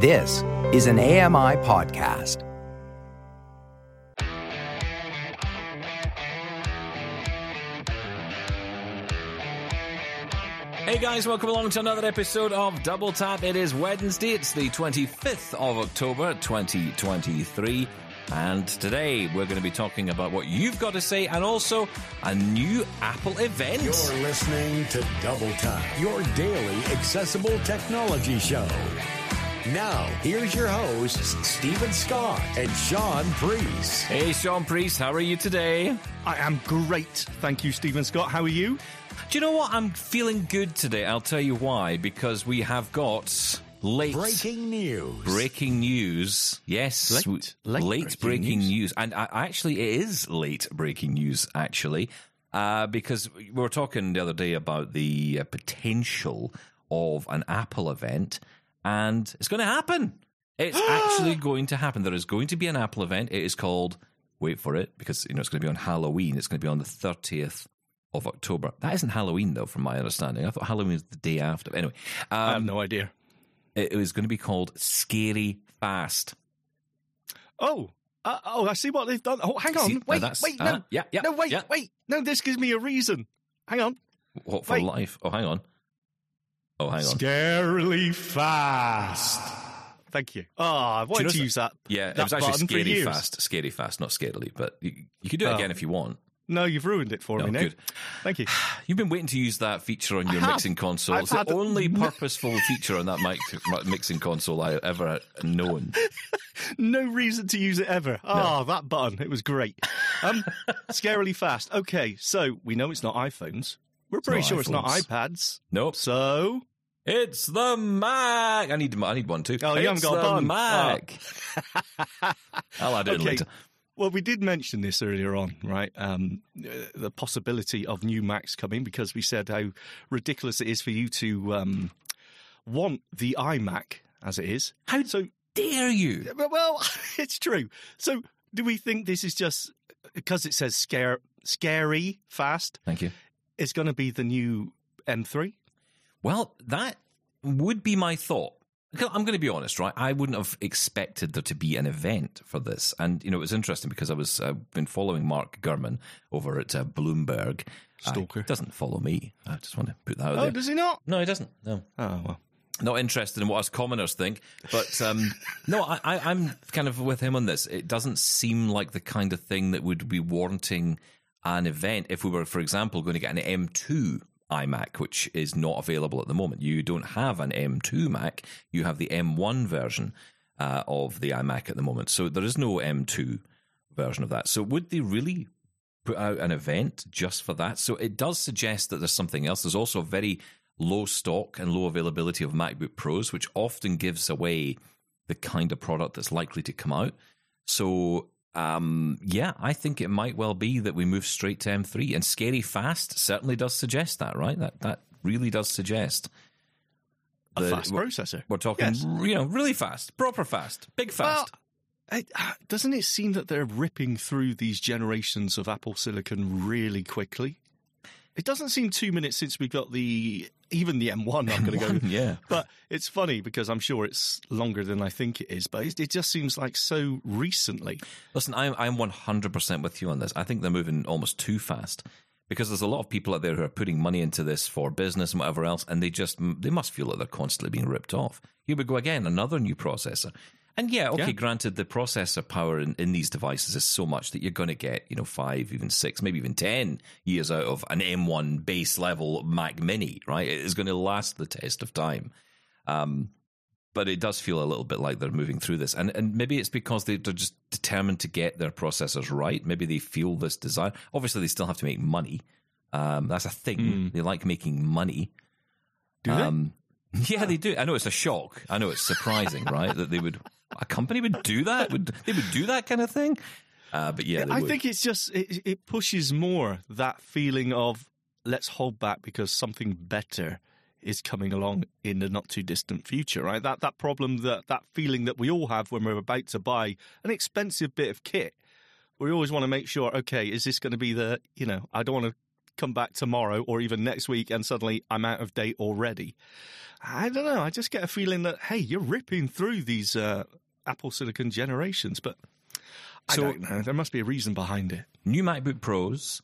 This is an AMI podcast. Hey guys, welcome along to another episode of Double Tap. It is Wednesday, it's the 25th of October 2023. And today we're going to be talking about what you've got to say and also a new Apple event. You're listening to Double Tap, your daily accessible technology show. Now, here's your hosts, Steven Scott and Shaun Preece. Hey, Shaun Preece, how are you today? I am great. Thank you, Steven Scott. How are you? Do you know what? I'm feeling good today. I'll tell you why. Because we have got late Breaking news. breaking news. Yes, Late- late late breaking breaking news. news, and I, actually, it is late breaking news. Actually, uh, because we were talking the other day about the uh, potential of an Apple event, and it's going to happen. It's actually going to happen. There is going to be an Apple event. It is called. Wait for it, because you know it's going to be on Halloween. It's going to be on the thirtieth of October. That isn't Halloween, though, from my understanding. I thought Halloween was the day after. Anyway, I have um, no idea. it was going to be called Scary Fast. Oh, uh, oh, I see what they've done. Oh, hang on. See, wait, that's- wait, uh-huh. no. Yeah, yeah, No, wait, yeah. wait. No, this gives me a reason. Hang on. What for Wait. life? Oh, hang on. Oh, hang on. Scarily fast. Thank you. Oh, I wanted know to use that. Yeah, it was actually button scary fast. Scary fast, not scarily. But you, you could do it Oh. again if you want. No, you've ruined it for No, me now. good. Thank you. You've been waiting to use that feature on your mixing console. I've it's the had- only purposeful feature on that mic, mixing console I've ever known. No reason to use it ever. Oh, that button. It was great. Um, scarily fast. Okay, so we know it's not iPhones. We're pretty not sure it's not iPads. Nope. So, It's the Mac. I need. I need one too. Oh, you haven't got the button. Mac. I'll add it Okay. later. Well, we did mention this earlier on, right? Um, uh, the possibility of new Macs coming because we said how ridiculous it is for you to um, want the iMac as it is. How So, dare you? well, it's true. So, do we think this is just because it says scare, scary fast? Thank you. It's going to be the new M3? Well, that would be my thought. I'm going to be honest, right? I wouldn't have expected there to be an event for this, and you know it was interesting because I was uh, been following Mark Gurman over at uh, Bloomberg. Stalker. he doesn't follow me. I just want to put that out Oh, there. does he not? No, he doesn't. No, Oh well. not interested in what us commoners think. But um, no, I, I, I'm kind of with him on this. It doesn't seem like the kind of thing that would be warranting an event if we were, for example, going to get an M2 iMac, which is not available at the moment. You don't have an M2 Mac, you have the M1 version uh, of the iMac at the moment. So there is no M2 version of that. So would they really put out an event just for that? So it does suggest that there's something else. There's also a very low stock and low availability of MacBook Pros, which often gives away the kind of product that's likely to come out. So um, yeah, I think it might well be that we move straight to M3. And Scary Fast certainly does suggest that, right? That that really does suggest A fast we're- processor. We're talking, Yes. you know, really fast, proper fast, big fast. Well, it, doesn't it seem that they're ripping through these generations of Apple Silicon really quickly? It doesn't seem two minutes since we got the even the M1. I'm going to M1, go, yeah. But it's funny because I'm sure it's longer than I think it is. But it, it just seems like so recently. Listen, I'm I'm 100% with you on this. I think they're moving almost too fast because there's a lot of people out there who are putting money into this for business and whatever else, and they just they must feel like they're constantly being ripped off. Here we go again, another new processor. And yeah, okay, Yeah. granted, the processor power in, in these devices is so much that you're going to get, you know, five, even six, maybe even 10 years out of an M1 base level Mac Mini, right? It is going to last the test of time. Um, but it does feel a little bit like they're moving through this, and and maybe it's because they, they're just determined to get their processors right. Maybe they feel this desire. Obviously, they still have to make money. Um, that's a thing. They like making money. Do they? Um, yeah, they do. I know it's a shock. I know it's surprising, right? That they would a company would do that. Would they would do that kind of thing? Uh, but yeah, they I would. think it's just it, it pushes more that feeling of let's hold back because something better is coming along in the not too distant future, right? That that problem that that feeling that we all have when we're about to buy an expensive bit of kit. We always want to make sure, okay, is this going to be the, you know, I don't want to come back tomorrow or even next week and suddenly I'm out of date already. I don't know. I just get a feeling that, hey, you're ripping through these uh, Apple Silicon generations, but I So- don't know. There must be a reason behind it. New MacBook Pros,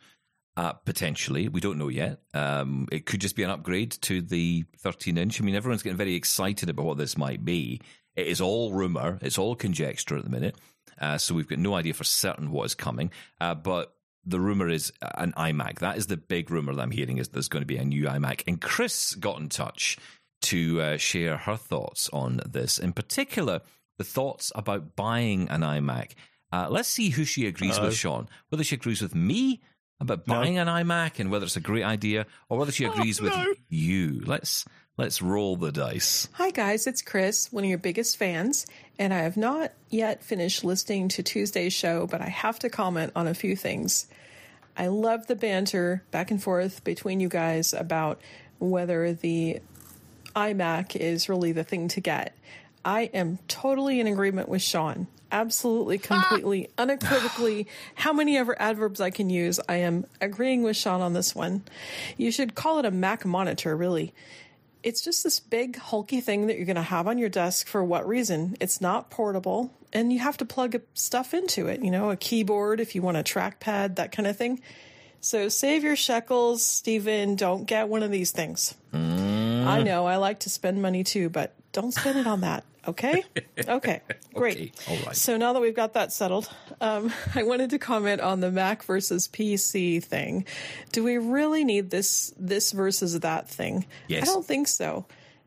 uh, potentially. We don't know yet. Um, it could just be an upgrade to the 13 inch. I mean, everyone's getting very excited about what this might be. It is all rumor, it's all conjecture at the minute. Uh, so we've got no idea for certain what is coming. Uh, but the rumor is an iMac. That is the big rumor that I'm hearing is there's going to be a new iMac. And Chris got in touch to uh, share her thoughts on this. In particular, the thoughts about buying an iMac. Uh, let's see who she agrees with, Shaun. Whether she agrees with me about buying an iMac and whether it's a great idea, or whether she agrees with no. you. Let's let's roll the dice. Hi, guys, it's Chris, one of your biggest fans, and I have not yet finished listening to Tuesday's show, but I have to comment on a few things. I love the banter back and forth between you guys about whether the iMac is really the thing to get. I am totally in agreement with Shaun. Absolutely, completely, unequivocally, how many ever adverbs I can use, I am agreeing with Shaun on this one. You should call it a Mac monitor, really it's just this big hulky thing that you're going to have on your desk for what reason? It's not portable and you have to plug stuff into it you know a keyboard if you want a trackpad that kind of thing. So save your shekels steven don't get one of these things mm. I know i like to spend money too but don't spend it on that okay okay great Okay, all right. so now that we've got that settled, um, I wanted to comment on the Mac versus PC thing. Do we really need this this versus that thing? Yes. I don't think so.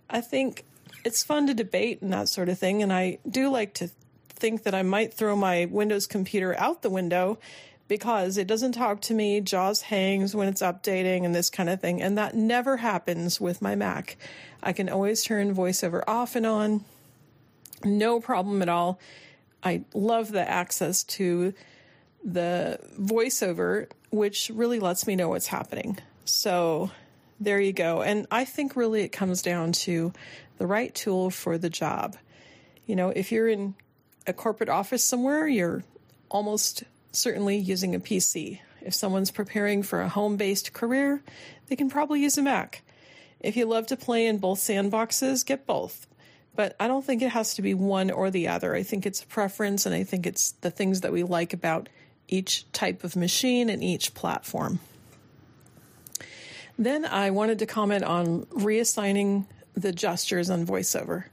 I think it's fun to debate and that sort of thing, and I do like to think that I might throw my Windows computer out the window because it doesn't talk to me, JAWS hangs when it's updating and this kind of thing, and that never happens with my Mac. I can always turn VoiceOver off and on no problem at all. I love the access to the voiceover, which really lets me know what's happening. So there you go. And I think really it comes down to the right tool for the job. You know, if you're in a corporate office somewhere, you're almost certainly using a PC. If someone's preparing for a home based career, they can probably use a Mac. If you love to play in both sandboxes, get both but I don't think it has to be one or the other. I think it's a preference, and I think it's the things that we like about each type of machine and each platform. Then I wanted to comment on reassigning the gestures on VoiceOver.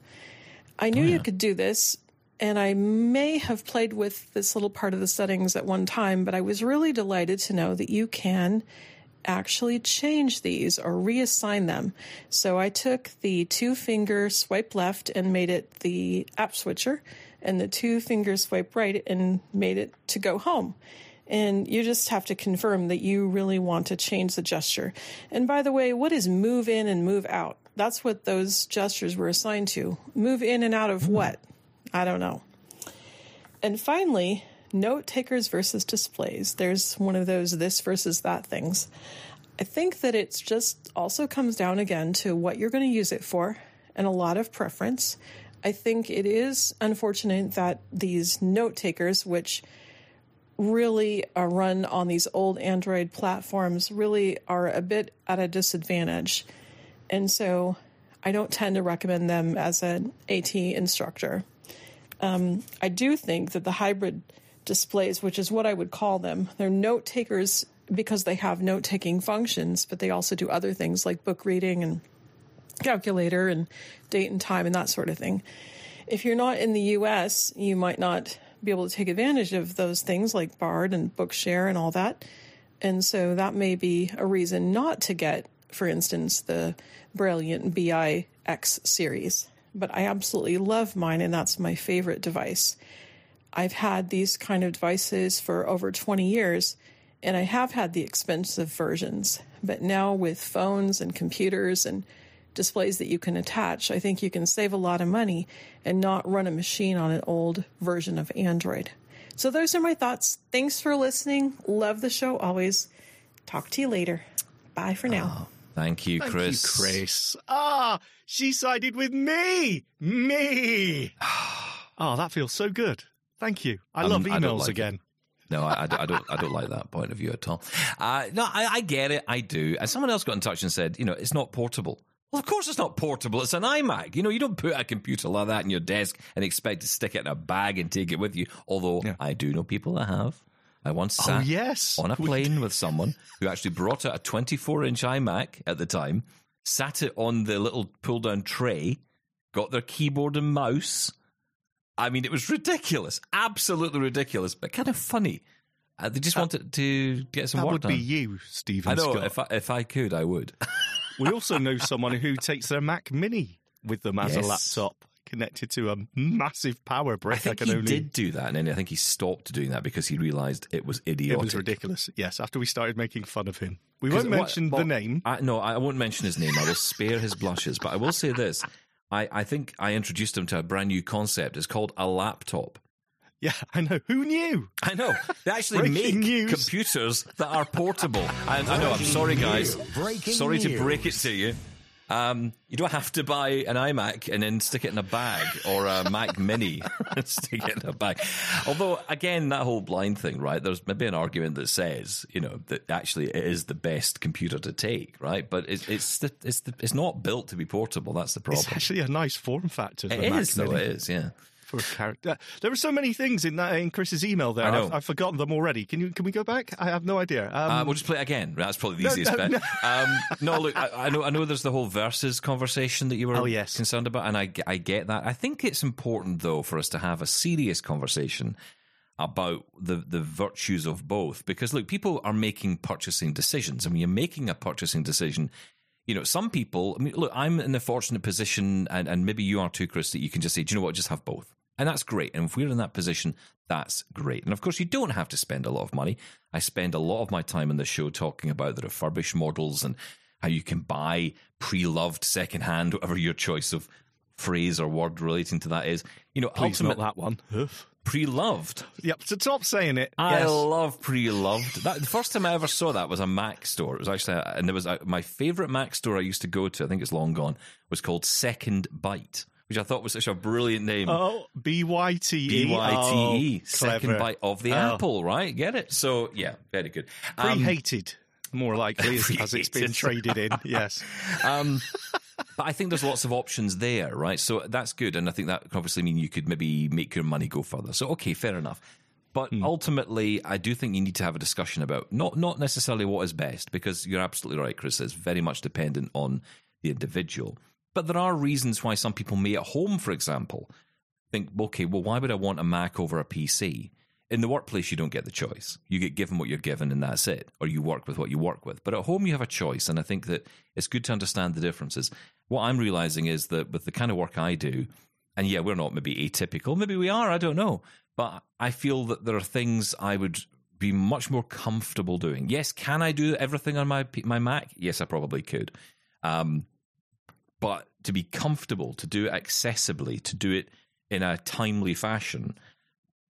I knew oh, you could do this, and I may have played with this little part of the settings at one time, but I was really delighted to know that you can actually change these or reassign them. So I took the two finger swipe left and made it the app switcher, and the two finger swipe right and made it to go home. And you just have to confirm that you really want to change the gesture. And by the way, what is move in and move out? That's what those gestures were assigned to. Move in and out of what? I don't know. And finally, note takers versus displays. There's one of those this versus that things. I think that it's just also comes down again to what you're going to use it for and a lot of preference. I think it is unfortunate that these note takers, which really are run on these old Android platforms, really are a bit at a disadvantage. And so I don't tend to recommend them as an AT instructor. Um, I do think that the hybrid displays, which is what I would call them, they're note takers because they have note taking functions, but they also do other things like book reading and calculator and date and time and that sort of thing. If you're not in the US, you might not be able to take advantage of those things like Bard and Bookshare and all that. And so that may be a reason not to get, for instance, the Brailliant BI X series. But I absolutely love mine, and that's my favorite device. I've had these kind of devices for over 20 years, and I have had the expensive versions. But now with phones and computers and displays that you can attach, I think you can save a lot of money and not run a machine on an old version of Android. So those are my thoughts. Thanks for listening. Love the show always. Talk to you later. Bye for now. Thank you, Thank Chris. you, Chris. Ah, she sided with me. Me. Oh, that feels so good. Thank you. I Um, love I don't emails it. again. No, I, I, don't- I don't. I don't like that point of view at all. Uh, no, I, I get it. I do. And someone else got in touch and said, you know, it's not portable. Well, of course it's not portable. It's an iMac. You know, you don't put a computer like that in your desk and expect to stick it in a bag and take it with you. Although I do know people that have. I once Oh, sat yes. on a plane with someone who actually brought out a 24 inch iMac at the time, sat it on the little pull down tray, got their keyboard and mouse. I mean, it was ridiculous, absolutely ridiculous, but kind of funny. Uh, they just wanted to get some That work would done. be you, Steven I know. Scott. If I, if I could, I would. We also know someone who takes their Mac Mini with them as Yes. a laptop connected to a hmm. massive power brick. I think can he only. did do that, and then I think he stopped doing that because he realised it was idiotic. It was ridiculous. Yes, after we started making fun of him, we won't what- mention well, the name. I, no, I won't mention his name. I will spare his blushes. But I will say this: I, I think I introduced him to a brand new concept. It's called a laptop. Yeah, I know. Who knew? I know they actually make news. computers that are portable. And I know. I'm sorry, guys. Breaking sorry to break it to you. Um, you don't have to buy an iMac and then stick it in a bag or a Mac Mini and stick it in a bag. Although, again, that whole blind thing, right? There's maybe an argument that says, you know, that actually it is the best computer to take, right? But it's it's the, it's the, it's not built to be portable. That's the problem. It's actually a nice form factor. It the Mac is, though. Mini It is, yeah. For a character. There were so many things in that in Chris's email there. I know. I've, I've forgotten them already. Can you? Can we go back? I have no idea. Um, Uh, we'll just play it again. That's probably the No, easiest no, bit. Um, no, look, I, I know, I know. There's the whole versus conversation that you were Oh, yes. concerned about, and I, I get that. I think it's important though for us to have a serious conversation about the the virtues of both, because look, people are making purchasing decisions, I mean, you're making a purchasing decision. You know, some people. I mean, look, I'm in the fortunate position, and, and maybe you are too, Chris, that you can just say, "Do you know what? Just have both." And that's great. And if we're in that position, that's great. And of course, you don't have to spend a lot of money. I spend a lot of my time in the show talking about the refurbished models and how you can buy pre loved secondhand, whatever your choice of phrase or word relating to that is. You know, please ultimate not that one. Pre loved. Yep. So stop saying it. I yes. love pre-loved. That the first time I ever saw that was a Mac store. It was actually, a, and there was a, my favorite Mac store I used to go to. I think it's long gone. Was called Second Byte, which I thought was such a brilliant name. Oh, B Y T E. B Y T E, Oh, second clever. bite of the Oh. apple, right? Get it? So yeah, very good. Um, Pre-hated, more likely, as, as it's been traded in. Yes. um, but I think there's lots of options there, right? So that's good, and I think that obviously mean you could maybe make your money go further. So okay, fair enough. But ultimately, I do think you need to have a discussion about not not necessarily what is best, because you're absolutely right, Chris. It's very much dependent on the individual. But there are reasons why some people may, at home, for example, think, okay, well, why would I want a Mac over a PC? In the workplace, you don't get the choice. You get given what you're given, and that's it. Or you work with what you work with. But at home, you have a choice. And I think that it's good to understand the differences. What I'm realizing is that with the kind of work I do, and yeah, we're not maybe atypical, maybe we are, I don't know. But I feel that there are things I would be much more comfortable doing. Yes, can I do everything on my my Mac? Yes, I probably could. Um, but to be comfortable, to do it accessibly, to do it in a timely fashion,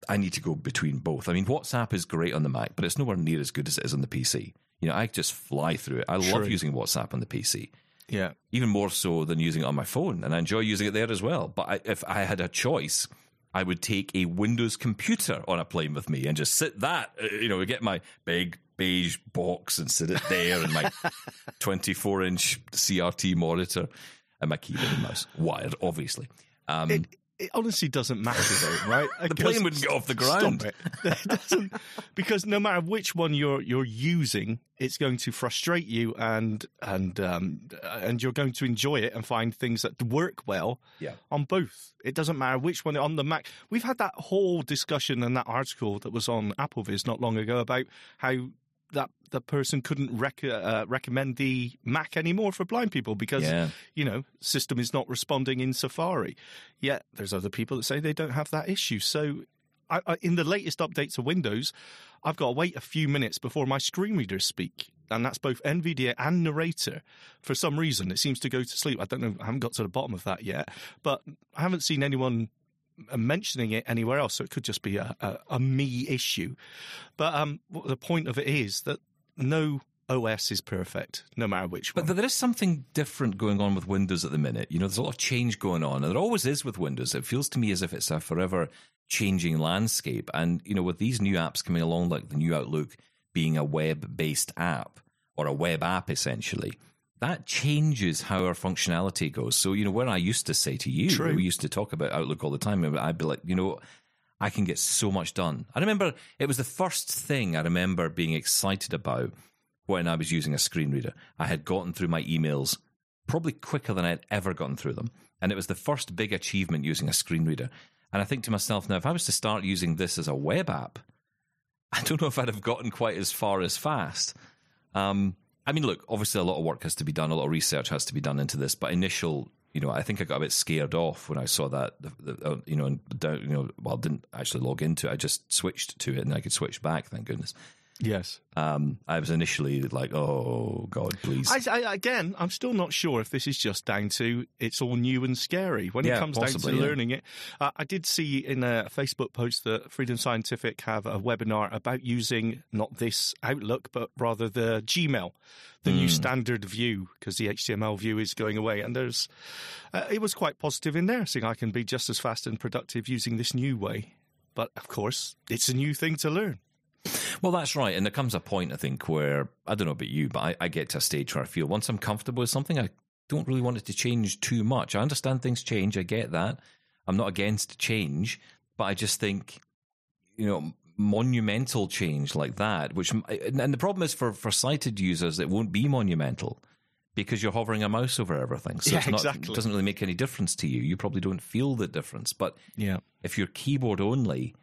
I need to go between both. I mean, WhatsApp is great on the Mac, but it's nowhere near as good as it is on the PC. You know, I just fly through it. I True. love using WhatsApp on the PC, Yeah. even more so than using it on my phone, and I enjoy using it there as well. But I, if I had a choice, I would take a Windows computer on a plane with me and just sit that, uh, you know, get my big beige box and sit it there and my 24 inch CRT monitor and my keyboard and mouse, wired, obviously. Um, It, it honestly doesn't matter, though, right? the plane wouldn't get off the ground. Stop it. It doesn't, because no matter which one you're you're using, it's going to frustrate you, and and um, and you're going to enjoy it and find things that work well Yeah. on both. It doesn't matter which one on the Mac. We've had that whole discussion and that article that was on Apple AppleVis not long ago about how that the person couldn't rec- uh, recommend the Mac anymore for blind people because Yeah. you know system is not responding in Safari. Yet there's other people that say they don't have that issue. So I, I, in the latest update to Windows, I've got to wait a few minutes before my screen readers speak. And that's both NVDA and Narrator. For some reason, it seems to go to sleep. I don't know. I haven't got to the bottom of that yet. But I haven't seen anyone mentioning it anywhere else. So it could just be a, a, a me issue. But um, the point of it is that no OS is perfect, no matter which one. But there is something different going on with Windows at the minute. You know, there's a lot of change going on, and there always is with Windows. It feels to me as if it's a forever changing landscape. And, you know, with these new apps coming along, like the new Outlook being a web based app or a web app essentially, that changes how our functionality goes. So, you know, where I used to say to you, True. we used to talk about Outlook all the time, I'd be like, you know, I can get so much done. I remember it was the first thing I remember being excited about when I was using a screen reader. I had gotten through my emails probably quicker than I'd ever gotten through them. And it was the first big achievement using a screen reader. And I think to myself, now, if I was to start using this as a web app, I don't know if I'd have gotten quite as far as fast. Um, I mean, look, obviously a lot of work has to be done, a lot of research has to be done into this, but initial, you know, I think I got a bit scared off when I saw that, the, the, uh, you know, and down, you know, well, I didn't actually log into it. I just switched to it and I could switch back, thank goodness. Yes. Um, I was initially like, oh, God, please. I, I, again, I'm still not sure if this is just down to it's all new and scary. When Yeah, it comes possibly, down to yeah. learning it, uh, I did see in a Facebook post that Freedom Scientific have a webinar about using not this Outlook, but rather the Gmail, the Hmm. new standard view, because the HTML view is going away. And there's, uh, it was quite positive in there, saying I can be just as fast and productive using this new way. But of course, it's a new thing to learn. Well, that's right. And there comes a point, I think, where I don't know about you, but I, I get to a stage where I feel once I'm comfortable with something, I don't really want it to change too much. I understand things change. I get that. I'm not against change, but I just think, you know, monumental change like that, which, and the problem is for, for sighted users, it won't be monumental because you're hovering a mouse over everything. So Yeah, it's not, exactly. it doesn't really make any difference to you. You probably don't feel the difference. But Yeah. if you're keyboard only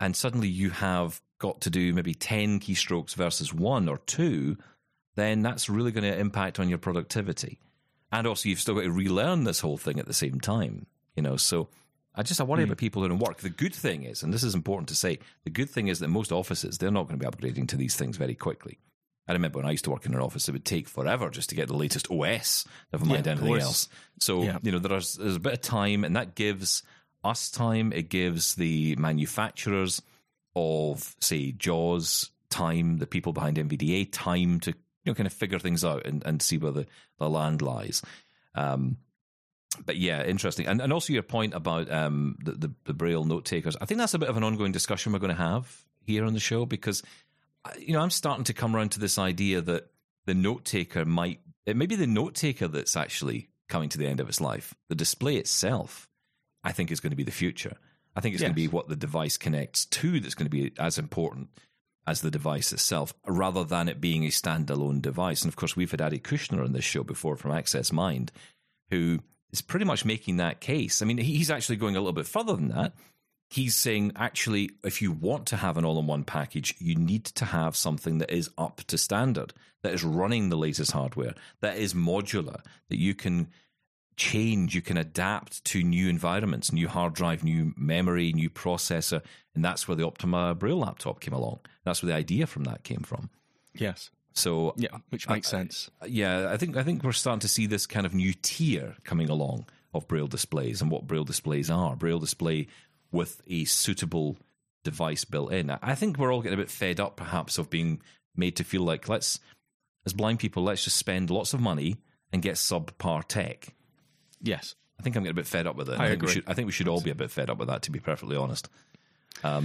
and suddenly you have got to do maybe 10 keystrokes versus one or two, then that's really going to impact on your productivity. And also, you've still got to relearn this whole thing at the same time, you know. So I just I worry hmm. about people who don't work. The good thing is, and this is important to say, the good thing is that most offices they're not going to be upgrading to these things very quickly. I remember when I used to work in an office, it would take forever just to get the latest OS, never mind Yeah, anything else. So Yeah. you know there's there's a bit of time, and that gives us time. It gives the manufacturers of say Jaws time, the people behind NVDA time to you know kind of figure things out and, and see where the, the land lies. Um, but yeah, interesting, and and also your point about um, the, the the braille note takers. I think that's a bit of an ongoing discussion we're going to have here on the show because you know I'm starting to come around to this idea that the note taker might it may be the note taker that's actually coming to the end of its life. The display itself, I think, is going to be the future. I think it's going to be what the device connects to that's going to be as important as the device itself, rather than it being a standalone device. And of course, we've had Adi Kushner on this show before from Access Mind, who is pretty much making that case. I mean, he's actually going a little bit further than that. He's saying, actually, if you want to have an all in one package, you need to have something that is up to standard, that is running the latest hardware, that is modular, that you can change, you can adapt to new environments, new hard drive, new memory, new processor. And that's where the Optima Braille laptop came along. That's where the idea from that came from. Yes. So Yeah, which makes sense. yeah, I think I think we're starting to see this kind of new tier coming along of braille displays and what braille displays are. Braille display with a suitable device built in. I think we're all getting a bit fed up, perhaps, of being made to feel like let's, as blind people, let's just spend lots of money and get subpar tech. Yes. I think I'm getting a bit fed up with it. I think we should. I think we should all be a bit fed up with that, to be perfectly honest, I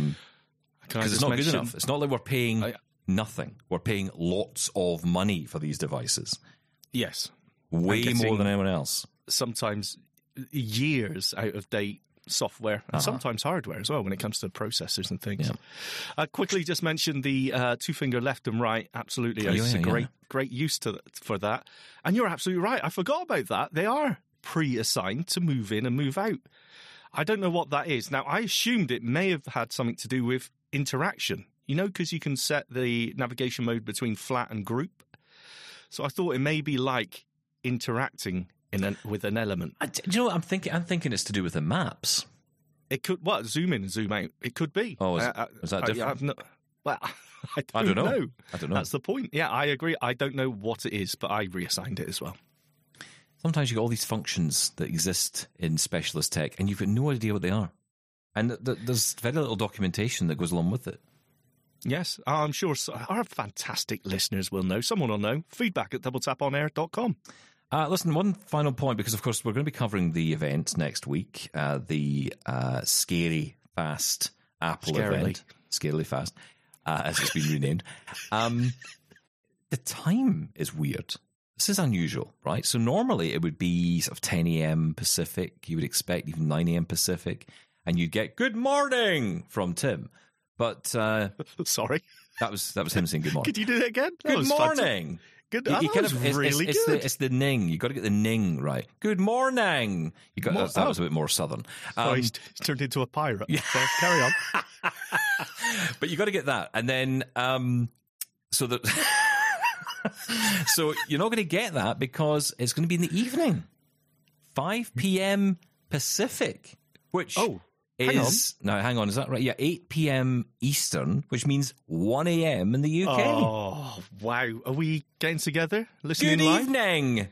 because it's not mention- good enough. It's not like we're paying I- nothing. We're paying lots of money for these devices, Yes. way more than anyone else. sometimes years out of date software and Uh-huh. sometimes hardware as well when it comes to processors and things. Yeah. Uh, quickly, just mention the uh, two finger left and right. Absolutely, Oh, it's yeah, a great, yeah. great use to for that. And you're absolutely right. I forgot about that. They are pre-assigned to move in and move out. I don't know what that is. Now, I assumed it may have had something to do with interaction. You know, because you can set the navigation mode between flat and group. So I thought it may be like interacting in an, with an element. I, do you know what I'm thinking? I'm thinking it's to do with the maps. It could what zoom in and zoom out. It could be. Oh, is- Uh, is that I- different? I've no, well, I don't, I don't know. know. I don't know. That's the point. Yeah, I agree. I don't know what it is, but I reassigned it as well. Sometimes you got all these functions that exist in specialist tech, and you've got no idea what they are, and th- th- there's very little documentation that goes along with it. Yes, I'm sure our fantastic listeners will know. Someone will know. Feedback at doubletaponair.com. Uh, listen, one final point because, of course, we're going to be covering the event next week, uh, the uh, Scary Fast Apple Scarily. event, Scarily Fast, uh, as it's been renamed. Um, the time is weird. This is unusual, right? So normally it would be sort of 10 a.m. Pacific. You would expect even 9 a.m. Pacific, and you'd get "Good morning" from Tim. But uh, Sorry. that was that was him saying "Good morning." Could you do it again? That Good morning. Good. You- that you kind of- it's, really it's, it's good. the, it's the ning. You got to get the ning right. Good morning. You got Mo- that, that oh. was a bit more southern. Um, he's, he's turned into a pirate. Yeah. So carry on. but you got to get that, and then um, so that so you're not going to get that because it's going to be in the evening, five p.m. Pacific, which Oh, hang is no, hang on, is that right? Yeah, eight p.m. Eastern, which means one a.m. in the UK. Oh, wow. Are we getting together? Listening Good live? evening.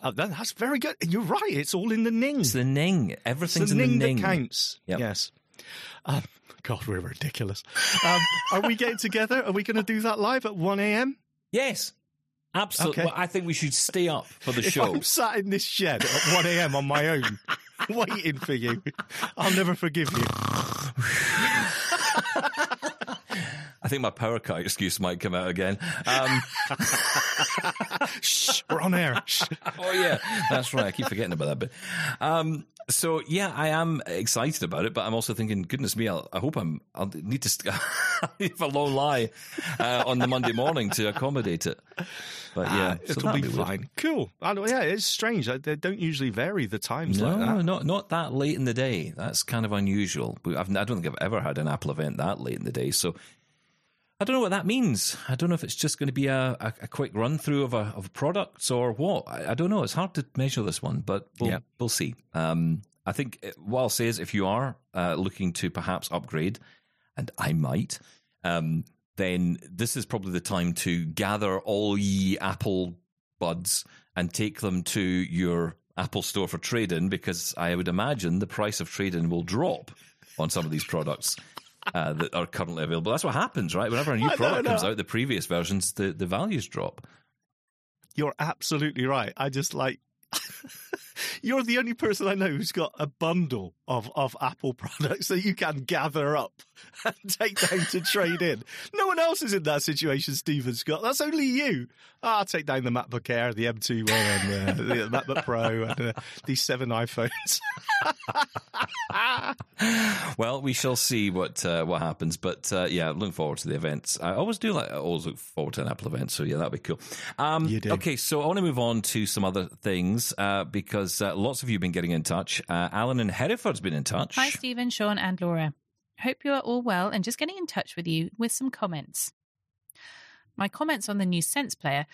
Oh, that, that's very good. You're right. It's all in the ning. It's the ning. Everything's the in ning the ning. that counts. Yep. Yes. Um, God, we're ridiculous. Um, are we getting together? Are we going to do that live at 1 a.m.? Yes, absolutely. Okay. Well, I think we should stay up for the show. I'm sat in this shed at 1 a.m. on my own, waiting for you, I'll never forgive you. I think my power cut excuse might come out again. Um, Shh, on air. Oh yeah, that's right. I keep forgetting about that bit. Um, so yeah, I am excited about it, but I'm also thinking, goodness me, I'll, I hope I'm. I'll need to st- leave a low lie uh, on the Monday morning to accommodate it. But yeah, so It'll that'll be, weird. fine. Cool. I know, yeah, it's strange. They don't usually vary the times No, like that. not not that late in the day. That's kind of unusual. I've, I don't think I've ever had an Apple event that late in the day. So I don't know what that means. I don't know if it's just going to be a, a, a quick run through of a of products or what. I, I don't know. It's hard to measure this one, but we'll Yeah. we'll see. Um, I think uh, what I'll say is if you are uh, looking to perhaps upgrade, and I might. Um, then this is probably the time to gather all ye Apple buds and take them to your Apple store for trade in because I would imagine the price of trade in will drop on some of these products. Uh, that are currently available. That's what happens, right? Whenever a new I product comes out, the previous versions, the, the values drop. You're absolutely right. I just like. You're the only person I know who's got a bundle of, of Apple products that you can gather up and take down to trade in. No one else is in that situation, Steven Scott. That's only you. Ah, I'll take down the MacBook Air, the M2 one, and uh, the MacBook Pro, and uh, these seven iPhones. Well, we shall see what uh, what happens, but uh, yeah, looking forward to the events. I always do like I always look forward to an Apple event, so yeah, that'd be cool. Um, You do. Okay, so I want to move on to some other things uh, because uh, lots of you have been getting in touch. Uh, Alan in Hereford's been in touch. Hi, Steven, Shaun, and Laura. Hope you are all well and just getting in touch with you with some comments. My comments on the new Sense Player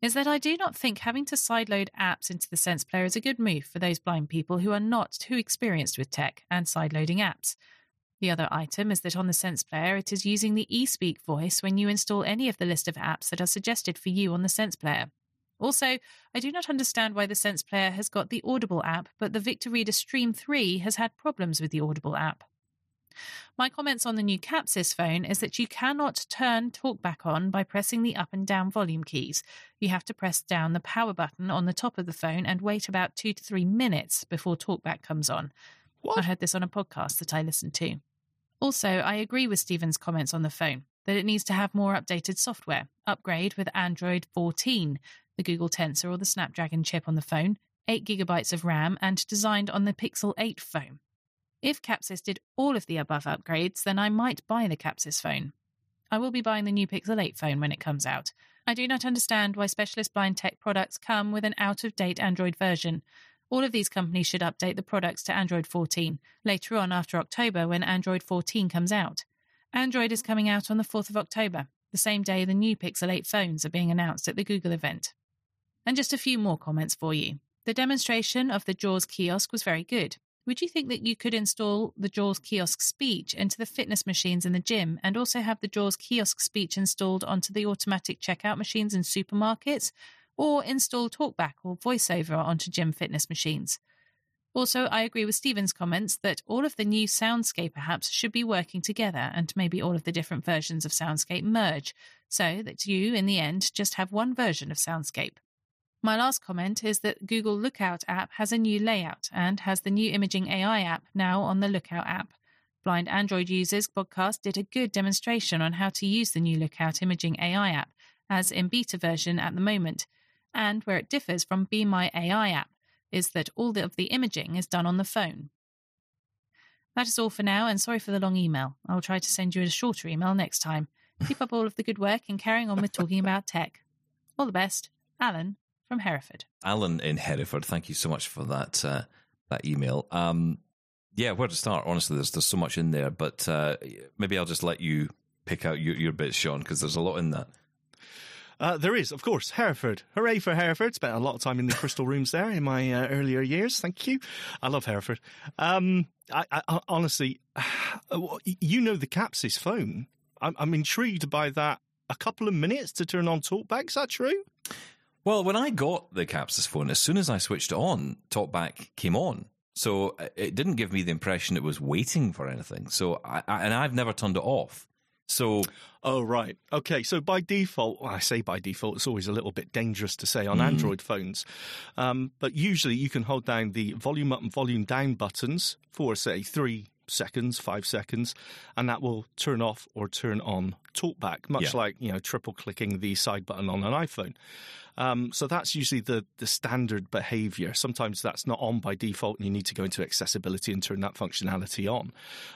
is that I do not think having to sideload apps into the Sense Player is a good move for those blind people who are not too experienced with tech and sideloading apps. The other item is that on the Sense Player, it is using the eSpeak voice when you install any of the list of apps that are suggested for you on the Sense Player. Also, I do not understand why the Sense Player has got the Audible app, but the Victor Reader Stream 3 has had problems with the Audible app. My comments on the new Kapsys phone is that you cannot turn TalkBack on by pressing the up and down volume keys. You have to press down the power button on the top of the phone and wait about two to three minutes before TalkBack comes on. What? I heard this on a podcast that I listened to. Also, I agree with Steven's comments on the phone that it needs to have more updated software. Upgrade with Android 14, the Google Tensor or the Snapdragon chip on the phone, 8 gigabytes of RAM, and designed on the Pixel 8 phone. If Kapsys did all of the above upgrades, then I might buy the Kapsys phone. I will be buying the new Pixel 8 phone when it comes out. I do not understand why specialist blind tech products come with an out of date Android version. All of these companies should update the products to Android 14 later on after October when Android 14 comes out. Android is coming out on the 4th of October, the same day the new Pixel 8 phones are being announced at the Google event. And just a few more comments for you. The demonstration of the JAWS kiosk was very good. Would you think that you could install the JAWS kiosk speech into the fitness machines in the gym and also have the JAWS kiosk speech installed onto the automatic checkout machines in supermarkets? Or install TalkBack or VoiceOver onto gym fitness machines? Also, I agree with Steven's comments that all of the new Soundscape apps should be working together and maybe all of the different versions of Soundscape merge so that you, in the end, just have one version of Soundscape. My last comment is that Google Lookout app has a new layout and has the new Imaging AI app now on the Lookout app. Blind Android Users podcast did a good demonstration on how to use the new Lookout Imaging AI app as in beta version at the moment, and where it differs from Be My AI app is that all of the imaging is done on the phone. That is all for now, and sorry for the long email. I'll try to send you a shorter email next time. Keep up all of the good work and carrying on with talking about tech. All the best, Alan from Hereford. Alan in Hereford, thank you so much for that uh, that email. Um, yeah, where to start? Honestly, there's there's so much in there, but uh, maybe I'll just let you pick out your, your bits, Shaun, because there's a lot in that. Uh, there is, of course, Hereford. Hooray for Hereford. Spent a lot of time in the crystal rooms there in my uh, earlier years. Thank you. I love Hereford. Um, I, I, honestly, you know the Kapsys phone. I'm, I'm intrigued by that. A couple of minutes to turn on TalkBack. Is that true? Well, when I got the Kapsys phone, as soon as I switched it on, TalkBack came on. So uh, it didn't give me the impression it was waiting for anything. So I, I, and I've never turned it off. So, oh right, okay. So by default, well, I say by default, it's always a little bit dangerous to say on mm. Android phones, um, but usually you can hold down the volume up and volume down buttons for say three seconds, five seconds, and that will turn off or turn on TalkBack, much yeah. like you know triple clicking the side button on an iPhone. Um, so that's usually the the standard behavior. Sometimes that's not on by default, and you need to go into accessibility and turn that functionality on.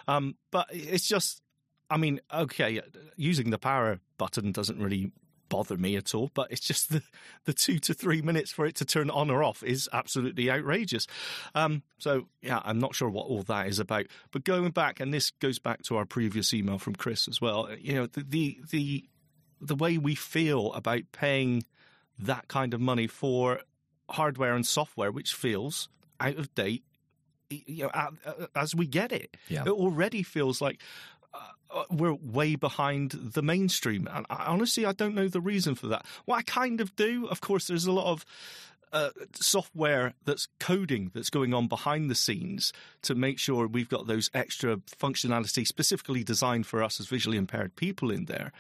Um, but it's just I mean, okay, using the power button doesn't really bother me at all, but it's just the, the two to three minutes for it to turn on or off is absolutely outrageous. Um, so, yeah, I'm not sure what all that is about. But going back, and this goes back to our previous email from Chris as well, you know, the, the, the, the way we feel about paying that kind of money for hardware and software, which feels out of date you know, as we get it. Yeah. It already feels like we're way behind the mainstream. And I, honestly, I don't know the reason for that. What I kind of do, of course, there's a lot of uh, software that's coding that's going on behind the scenes to make sure we've got those extra functionality specifically designed for us as visually impaired people in there.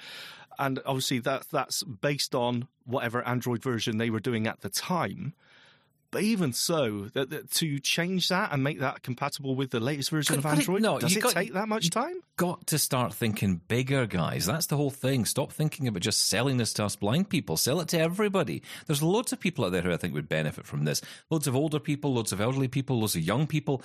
And obviously, that that's based on whatever Android version they were doing at the time. But even so, that, that, to change that and make that compatible with the latest version could, of Android, it, no, does it got, take that much time? Got to start thinking bigger, guys. That's the whole thing. Stop thinking about just selling this to us blind people. Sell it to everybody. There's loads of people out there who I think would benefit from this. Loads of older people, loads of elderly people, loads of young people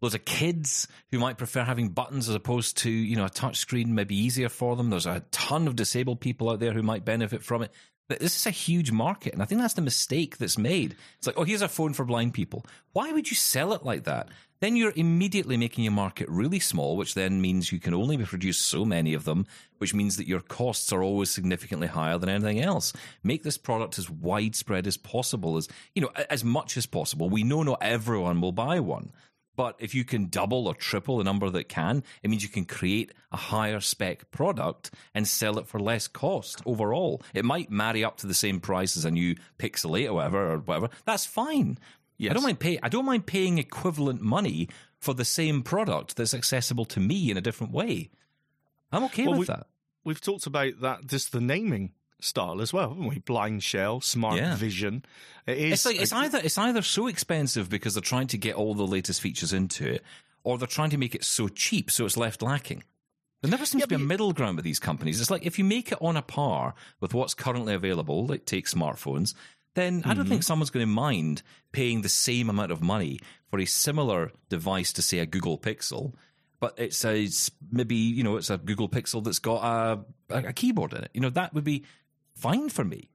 loads of kids who might prefer having buttons as opposed to you know a touch screen maybe easier for them there's a ton of disabled people out there who might benefit from it this is a huge market, and I think that's the mistake that's made. It's like, oh, here's a phone for blind people. Why would you sell it like that? Then you're immediately making your market really small, which then means you can only produce so many of them, which means that your costs are always significantly higher than anything else. Make this product as widespread as possible, as you know, as much as possible. We know not everyone will buy one. But if you can double or triple the number that can, it means you can create a higher spec product and sell it for less cost overall. It might marry up to the same price as a new Pixel 8 or whatever or whatever. That's fine. Yes. I don't mind pay I don't mind paying equivalent money for the same product that's accessible to me in a different way. I'm okay well, with we, that. We've talked about that just the naming style as well, haven't we? BlindShell, smart yeah. vision. It is. It's like it's either it's either so expensive because they're trying to get all the latest features into it, or they're trying to make it so cheap so it's left lacking. There never seems yeah, to be a middle ground with these companies. It's like if you make it on a par with what's currently available, like take smartphones, then mm-hmm. I don't think mm-hmm. someone's going to mind paying the same amount of money for a similar device to say a Google Pixel but it's a maybe you know it's a Google Pixel that's got a, a keyboard in it. You know that would be fine for me.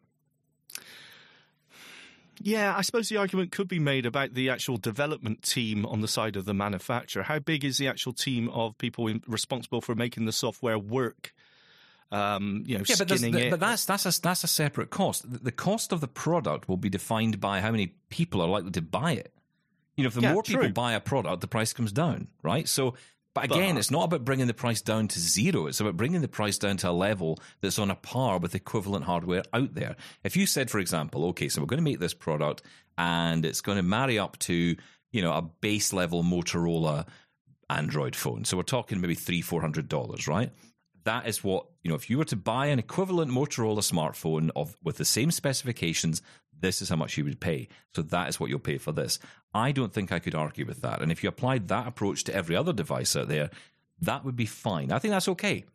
Yeah, I suppose the argument could be made about the actual development team on the side of the manufacturer. How big is the actual team of people in, responsible for making the software work? Um, you know, yeah, but, the, but, that's that's a that's a separate cost. The cost of the product will be defined by how many people are likely to buy it. You know, if the yeah, more true. people buy a product, the price comes down, right? So but again, but, it's not about bringing the price down to zero. It's about bringing the price down to a level that's on a par with equivalent hardware out there. If you said, for example, okay, so we're going to make this product and it's going to marry up to you know, a base level Motorola Android phone. So we're talking maybe three, four hundred dollars, right? That is what you know. If you were to buy an equivalent Motorola smartphone of with the same specifications, this is how much you would pay. So that is what you'll pay for this. I don't think I could argue with that. And if you applied that approach to every other device out there, that would be fine. I think that's okay.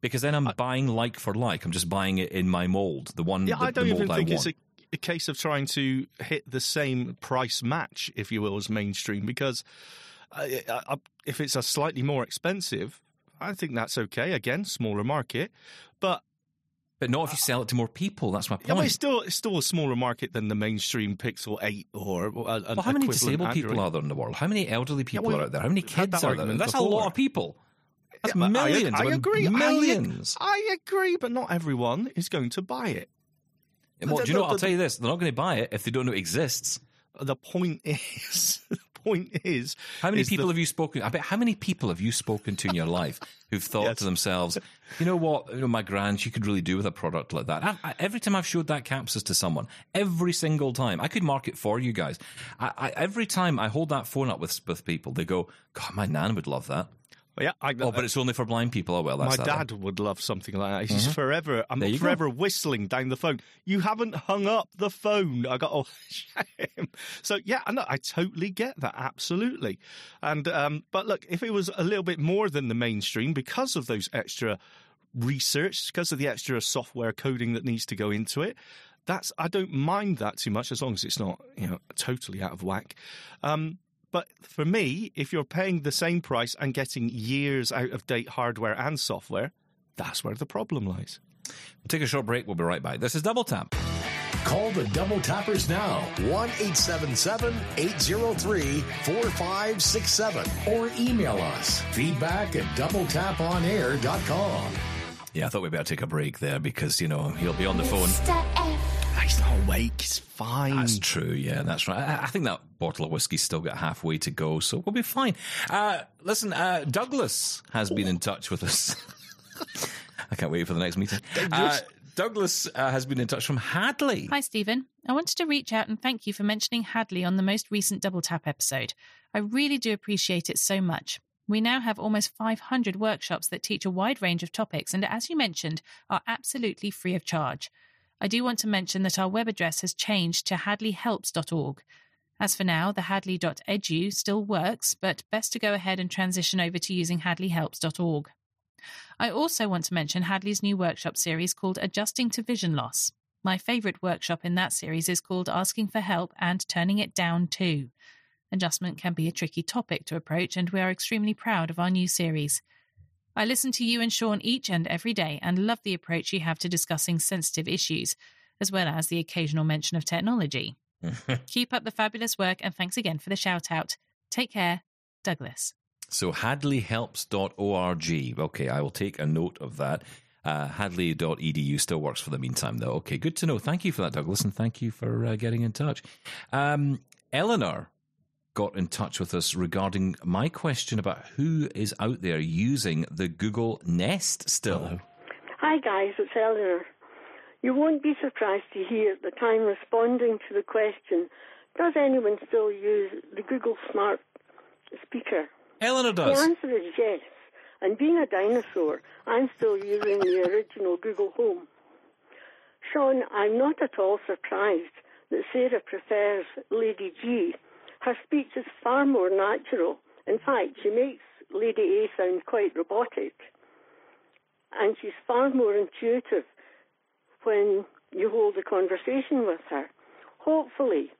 Because then I'm buying like for like. I'm just buying it in my mold, the one. Yeah, the, I don't even think I it's a, a case of trying to hit the same price match, if you will, as mainstream. Because uh, uh, if it's a slightly more expensive, I think that's okay. Again, smaller market, but But not if you sell it to more people. That's my point. yeah, but it's still it's still a smaller market than the mainstream Pixel Eight or. A, well, how many disabled people are there in the world? How many elderly people well, are out there? How many kids are there? That's a lot of people. That's Yeah, millions. I, I agree. Millions. I, agree, but not everyone is going to buy it. The- do you know? what? I'll tell you this: they're not going to buy it if they don't know it exists. The point is, point is, How many is the- people have you spoken? I bet how many people have you spoken to in your life who've thought Yes. to themselves, you know what, you know, my grand, she could really do with a product like that. I, I, every time I've showed that Kapsys to someone, every single time, I could market for you guys. I, I, every time I hold that phone up with with people, they go, "God, my nan would love that." Yeah, I, Oh, but it's only for blind people. Oh well, that's my then. dad would love something like that. He's forever, I'm go. forever whistling down the phone. You haven't hung up the phone. I got, oh, shame. So yeah, I know, I totally get that, absolutely. And um, but look, if it was a little bit more than the mainstream because of those extra research, because of the extra software coding that needs to go into it. That's I don't mind that too much as long as it's not you know totally out of whack. Um, but for me, if you're paying the same price and getting years out of date hardware and software, that's where the problem lies. We'll take a short break. We'll be right back. This is Double Tap. Call the Double Tappers now, 1 877 803 4567, or email us feedback at doubletaponair.com. Yeah, I thought we better take a break there because you know he'll be on the phone. He's not awake. He's fine. That's true. Yeah, that's right. I, I think that bottle of whiskey's still got halfway to go, so we'll be fine. Uh, listen, uh, Douglas has been in touch with us. I can't wait for the next meeting. Uh, Douglas uh, has been in touch from Hadley. Hi, Steven. I wanted to reach out and thank you for mentioning Hadley on the most recent Double Tap episode. I really do appreciate it so much. We now have almost 500 workshops that teach a wide range of topics and, as you mentioned, are absolutely free of charge. I do want to mention that our web address has changed to hadleyhelps.org. As for now, the hadley.edu still works, but best to go ahead and transition over to using hadleyhelps.org. I also want to mention Hadley's new workshop series called Adjusting to Vision Loss. My favourite workshop in that series is called Asking for Help and Turning It Down Too. Adjustment can be a tricky topic to approach, and we are extremely proud of our new series. I listen to you and Shaun each and every day and love the approach you have to discussing sensitive issues, as well as the occasional mention of technology. Keep up the fabulous work, and thanks again for the shout out. Take care, Douglas. So hadleyhelps.org. Okay, I will take a note of that. Uh, hadley.edu still works for the meantime, though. Okay, good to know. Thank you for that, Douglas, and thank you for uh, getting in touch. Um, Eleanor got in touch with us regarding my question about who is out there using the Google Nest still. Hi guys, it's Eleanor. You won't be surprised to hear that I'm responding to the question Does anyone still use the Google Smart Speaker? Eleanor does. The answer is yes. And being a dinosaur, I'm still using the original Google Home. Shaun, I'm not at all surprised that Sarah prefers Lady G. Her speech is far more natural. In fact, she makes Lady A sound quite robotic. And she's far more intuitive when you hold a conversation with her. Hopefully,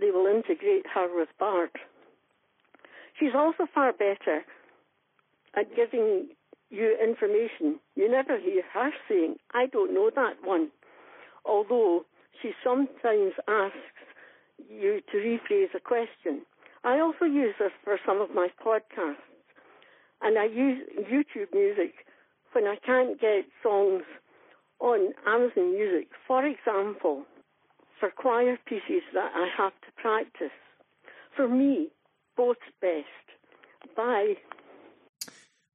they will integrate her with Bard. She's also far better at giving you information. You never hear her saying, I don't know that one. Although she sometimes asks you to rephrase a question. I also use this for some of my podcasts. And I use YouTube music when I can't get songs on Amazon Music. For example, for choir pieces that I have to practice. For me, both best. Bye.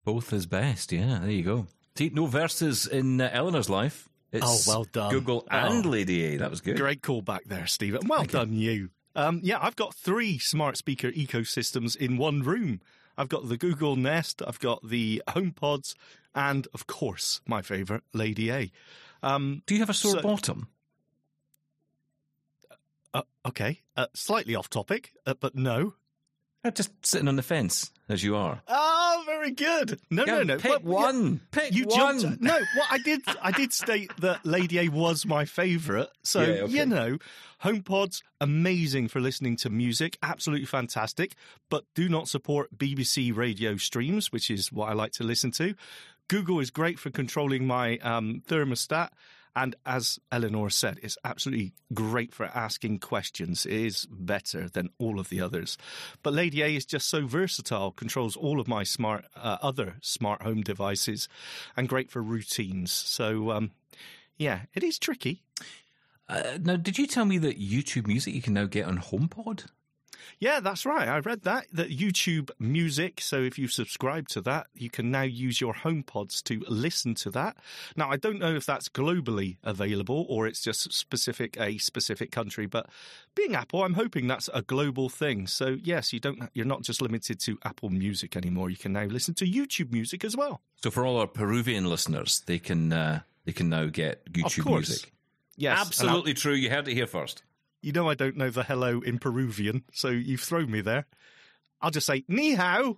Both is best. Yeah, there you go. No verses in uh, Eleanor's life. It's Oh, well done. Google Oh. and Lady A. That was good. Great call back there, Steven. Well done, you. Um, yeah, I've got three smart speaker ecosystems in one room. I've got the Google Nest, I've got the HomePods, and of course, my favorite, Lady A. Um, Do you have a sore So- bottom? uh, okay, uh, slightly off topic, uh, but no. Just sitting on the fence as you are. Oh, very good. No, Yeah, no, no. Pick Well, yeah, one. Pick you one. jumped. No, well, I did. I did state that Lady A was my favourite. So Yeah, okay. you know, HomePod's amazing for listening to music, absolutely fantastic. But do not support BBC radio streams, which is what I like to listen to. Google is great for controlling my um, thermostat. And as Eleanor said, it's absolutely great for asking questions. It is better than all of the others. But Lady A is just so versatile, controls all of my smart uh, other smart home devices, and great for routines. So um, yeah, it is tricky. Uh, now, did you tell me that YouTube Music you can now get on HomePod? Yeah, that's right. I read that that YouTube Music. So if you subscribe to that, you can now use your HomePods to listen to that. Now, I don't know if that's globally available or it's just specific a specific country. But being Apple, I'm hoping that's a global thing. So yes, you don't. You're not just limited to Apple Music anymore. You can now listen to YouTube Music as well. So for all our Peruvian listeners, they can uh, they can now get YouTube course. Music. Yes, Absolutely true. You heard it here first. You know I don't know the hello in Peruvian, so you've thrown me there. I'll just say ni hao.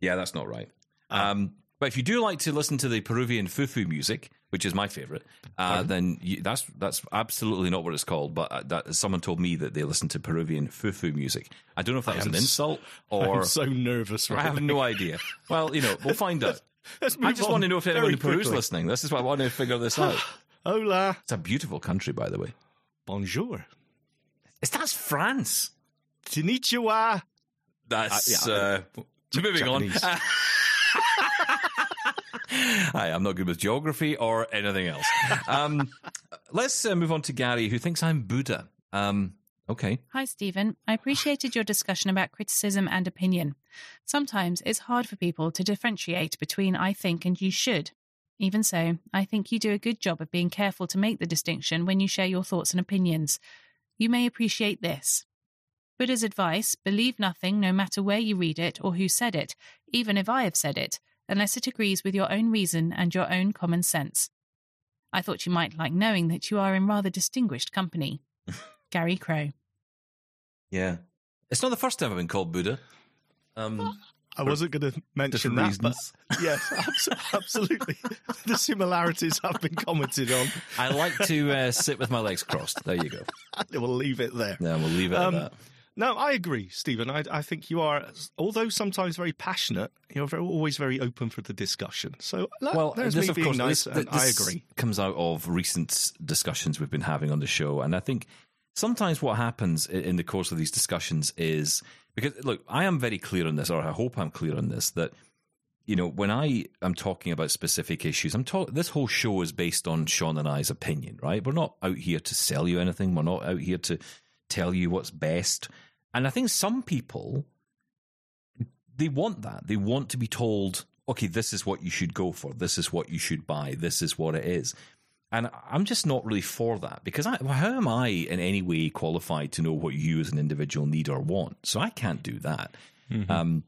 Yeah, that's not right. Ah. Um, but if you do like to listen to the Peruvian fufu music, which is my favorite, uh, then you, that's that's absolutely not what it's called. But uh, that, someone told me that they listen to Peruvian fufu music. I don't know if that was an insult or I'm so nervous right I have now. no idea. Well, you know, we'll find out. I just on want to know if anyone in Peru's quickly. listening. This is why I want to figure this out. Hola. It's a beautiful country, by the way. Bonjour. Is that's France? Konnichiwa. That's Uh, uh, moving on. Hi, I'm not good with geography or anything else. Um, let's uh, move on to Gary, who thinks I'm Buddha. Um, okay. Hi, Steven. I appreciated your discussion about criticism and opinion. Sometimes it's hard for people to differentiate between I think and you should. Even so, I think you do a good job of being careful to make the distinction when you share your thoughts and opinions. You may appreciate this. Buddha's advice believe nothing, no matter where you read it or who said it, even if I have said it, unless it agrees with your own reason and your own common sense. I thought you might like knowing that you are in rather distinguished company. Gary Crow. Yeah. It's not the first time I've been called Buddha. Um, I wasn't going to mention that, reasons. but yes, abs- absolutely. the similarities have been commented on. I like to uh, sit with my legs crossed. There you go. We'll leave it there. Yeah, we'll leave it Um, at that. No, I agree, Steven. I, I think you are, although sometimes very passionate, you're very, always very open for the discussion. So, Well, there's this me of being course, nice, this, and I this agree. comes out of recent discussions we've been having on the show, and I think sometimes what happens in the course of these discussions is because look, I am very clear on this, or I hope I'm clear on this that you know when I am talking about specific issues, I'm talking. This whole show is based on Shaun and I's opinion, right? We're not out here to sell you anything. We're not out here to tell you what's best. And I think some people they want that. They want to be told, okay, this is what you should go for. This is what you should buy. This is what it is. And I'm just not really for that because I, how am I in any way qualified to know what you as an individual need or want? So I can't do that. Um,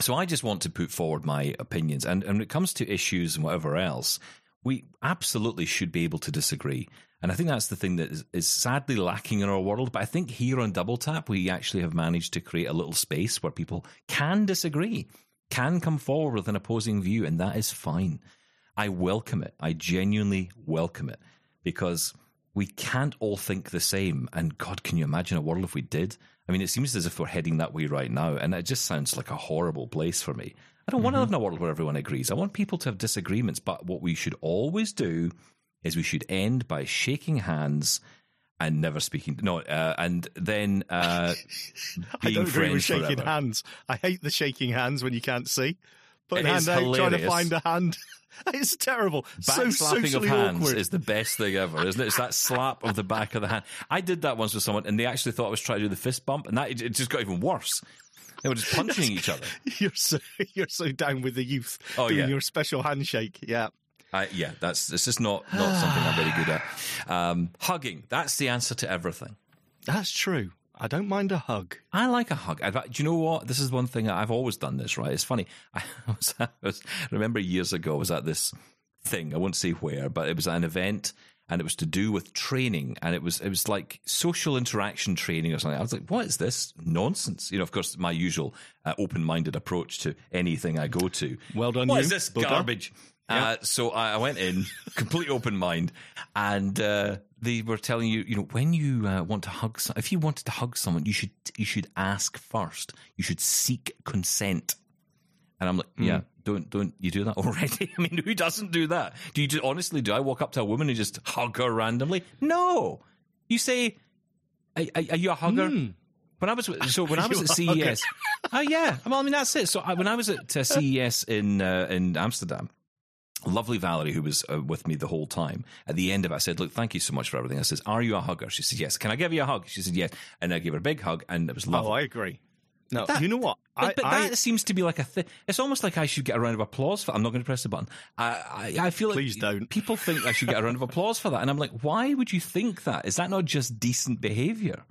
so I just want to put forward my opinions. And, and when it comes to issues and whatever else, we absolutely should be able to disagree. And I think that's the thing that is, is sadly lacking in our world. But I think here on Double Tap, we actually have managed to create a little space where people can disagree, can come forward with an opposing view, and that is fine. I welcome it. I genuinely welcome it because we can't all think the same. And God, can you imagine a world if we did? I mean, it seems as if we're heading that way right now, and it just sounds like a horrible place for me. I don't want to live in a world where everyone agrees. I want people to have disagreements, but what we should always do is we should end by shaking hands and never speaking. No, uh, and then uh, I being don't agree with shaking forever. hands. I hate the shaking hands when you can't see. Putting hand out, trying to find a hand. It's terrible. so Back slapping of hands awkward. is the best thing ever, isn't it? It's that slap of the back of the hand. I did that once with someone, and they actually thought I was trying to do the fist bump, and that it just got even worse. They were just punching each other. You're so you're so down with the youth Oh, doing yeah. your special handshake. Yeah. I, yeah, that's it's just not not something I'm very good at. Um, hugging, that's the answer to everything. That's true. I don't mind a hug. I like a hug. Fact, do you know what? This is one thing I've always done. This right. It's funny. I was, I was I remember years ago I was at this thing. I won't say where, but it was an event, and it was to do with training, and it was it was like social interaction training or something. I was like, what is this nonsense? You know, of course, my usual uh, open minded approach to anything I go to. Well done, What you, is this garbage? Uh, so I I went in, complete open mind, and uh, they were telling you, you know, when you uh, want to hug, some, if you wanted to hug someone, you should you should ask first. You should seek consent. And I'm like, yeah, don't don't you do that already? I mean, who doesn't do that? Do you just, honestly? Do I walk up to a woman and just hug her randomly? No. You say, are, are are you a hugger? When I was so when I was at You a hugger? CES, oh yeah, well I mean that's it. So I, when I was at uh, CES in uh, in Amsterdam, lovely Valerie, who was uh, with me the whole time, at the end of it, I said, "Look, thank you so much for everything." I says, "Are you a hugger?" She said, "Yes." Can I give you a hug? She said, "Yes." And I gave her a big hug, and it was lovely. Oh, I agree. No, That- you know what? But, I, but I, that seems to be like a thing. It's almost like I should get a round of applause for. I'm not going to press the button. I, I, I feel like Please don't. People think I should get a round of applause for that, and I'm like, why would you think that? Is that not just decent behavior?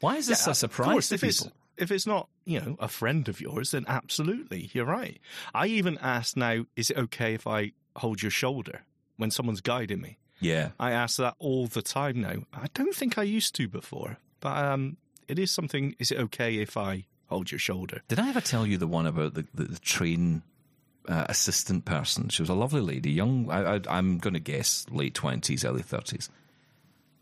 Why is this Yeah, a surprise course, to if people? it's if it's not you know a friend of yours, then absolutely, you're right. I even asked now, is it okay if I hold your shoulder when someone's guiding me? Yeah, I ask that all the time now. I don't think I used to before, but um, it is something. Is it okay if I hold your shoulder? Did I ever tell you the one about the, the, the train uh, assistant person? She was a lovely lady, young, I, I, I'm going to guess late 20s, early 30s.